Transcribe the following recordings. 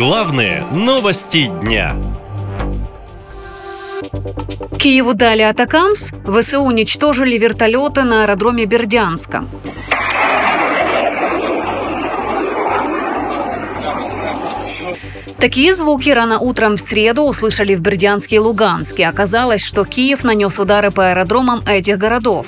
Главные новости дня. Киеву дали атакамс, ВСУ уничтожили вертолеты на аэродроме Бердянска. Такие звуки рано утром в среду услышали в Бердянске и Луганске. Оказалось, что Киев нанес удары по аэродромам этих городов.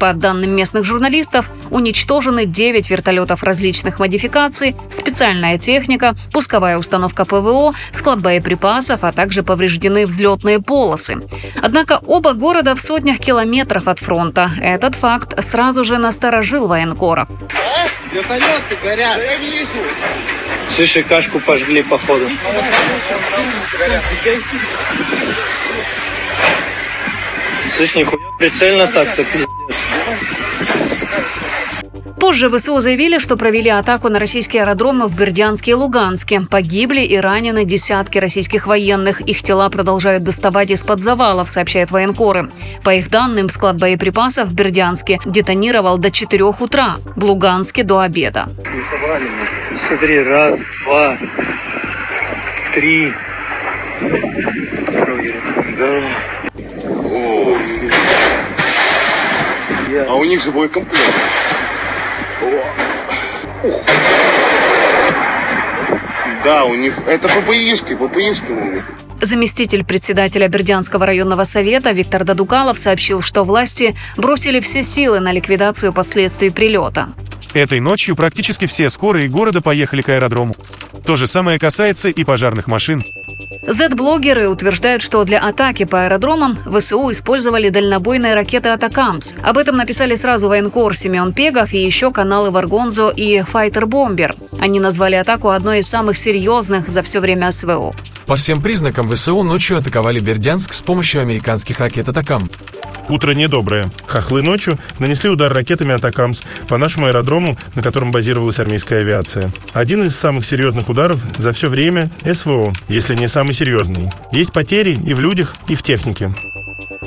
По данным местных журналистов, уничтожены 9 вертолетов различных модификаций, специальная техника, пусковая установка ПВО, склад боеприпасов, а также повреждены взлетные полосы. Однако оба города в сотнях километров от фронта. Этот факт сразу же насторожил военкоров. Вертолеты горят. Слушай, кашку пожгли походу. Слышь, нихуя прицельно так-то, пиздец. Позже ВСУ заявили, что провели атаку на российские аэродромы в Бердянске и Луганске. Погибли и ранены десятки российских военных. Их тела продолжают доставать из-под завалов, сообщают военкоры. По их данным, склад боеприпасов в Бердянске детонировал до 4 утра, в Луганске до обеда. Смотри, раз, два, три. А у них же боекомплект. Да, у них это ППИшки, ППИшки у них. Заместитель председателя Бердянского районного совета Виктор Дадукалов сообщил, что власти бросили все силы на ликвидацию последствий прилета. Этой ночью практически все скорые города поехали к аэродрому. То же самое касается и пожарных машин. Z-блогеры утверждают, что для атаки по аэродромам ВСУ использовали дальнобойные ракеты «Атакамс». Об этом написали сразу военкор Семен Пегов и еще каналы «Варгонзо» и «Файтер Бомбер». Они назвали атаку одной из самых серьезных за все время СВО. По всем признакам ВСУ ночью атаковали Бердянск с помощью американских ракет «Атакам». Утро недоброе. Хохлы ночью нанесли удар ракетами «Атакамс» по нашему аэродрому, на котором базировалась армейская авиация. Один из самых серьезных ударов за все время СВО, если не самый серьезный. Есть потери и в людях, и в технике.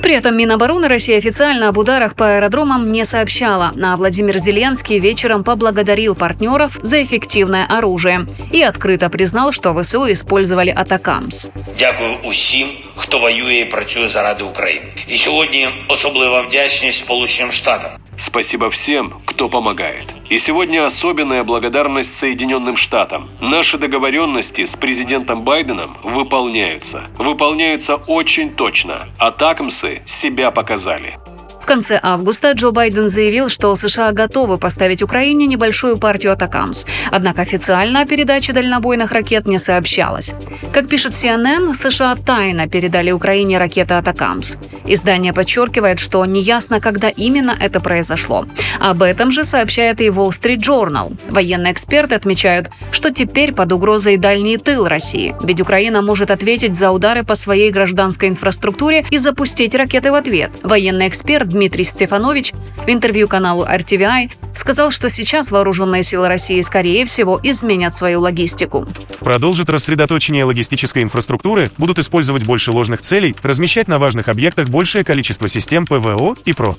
При этом Минобороны России официально об ударах по аэродромам не сообщала, а Владимир Зеленский вечером поблагодарил партнеров за эффективное оружие и открыто признал, что ВСУ использовали «Атакамс». Дякую усім, хто воює і працює заради України. І сьогодні особлива вдячність Сполученим Штатам. Спасибо всем, кто помогает. И сегодня особенная благодарность Соединенным Штатам. Наши договоренности с президентом Байденом выполняются. Выполняются очень точно. Атакамсы себя показали. В конце августа Джо Байден заявил, что США готовы поставить Украине небольшую партию «Атакамс». Однако официально о передаче дальнобойных ракет не сообщалось. Как пишет CNN, США тайно передали Украине ракеты «Атакамс». Издание подчеркивает, что неясно, когда именно это произошло. Об этом же сообщает и Wall Street Journal. Военные эксперты отмечают, что теперь под угрозой дальний тыл России, ведь Украина может ответить за удары по своей гражданской инфраструктуре и запустить ракеты в ответ. Военный эксперт Дмитрий Стефанович в интервью каналу RTVI сказал, что сейчас вооруженные силы России, скорее всего, изменят свою логистику. Продолжит рассредоточение логистической инфраструктуры, будут использовать больше ложных целей, размещать на важных объектах большее количество систем ПВО и ПРО.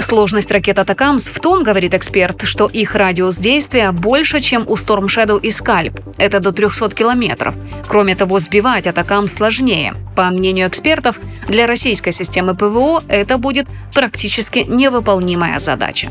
Сложность ракет «Атакамс» в том, говорит эксперт, что их радиус действия больше, чем у Storm Shadow и Скальп. Это до 300 километров. Кроме того, сбивать «Атакамс» сложнее. По мнению экспертов, для российской системы ПВО это будет практически невыполнимая задача.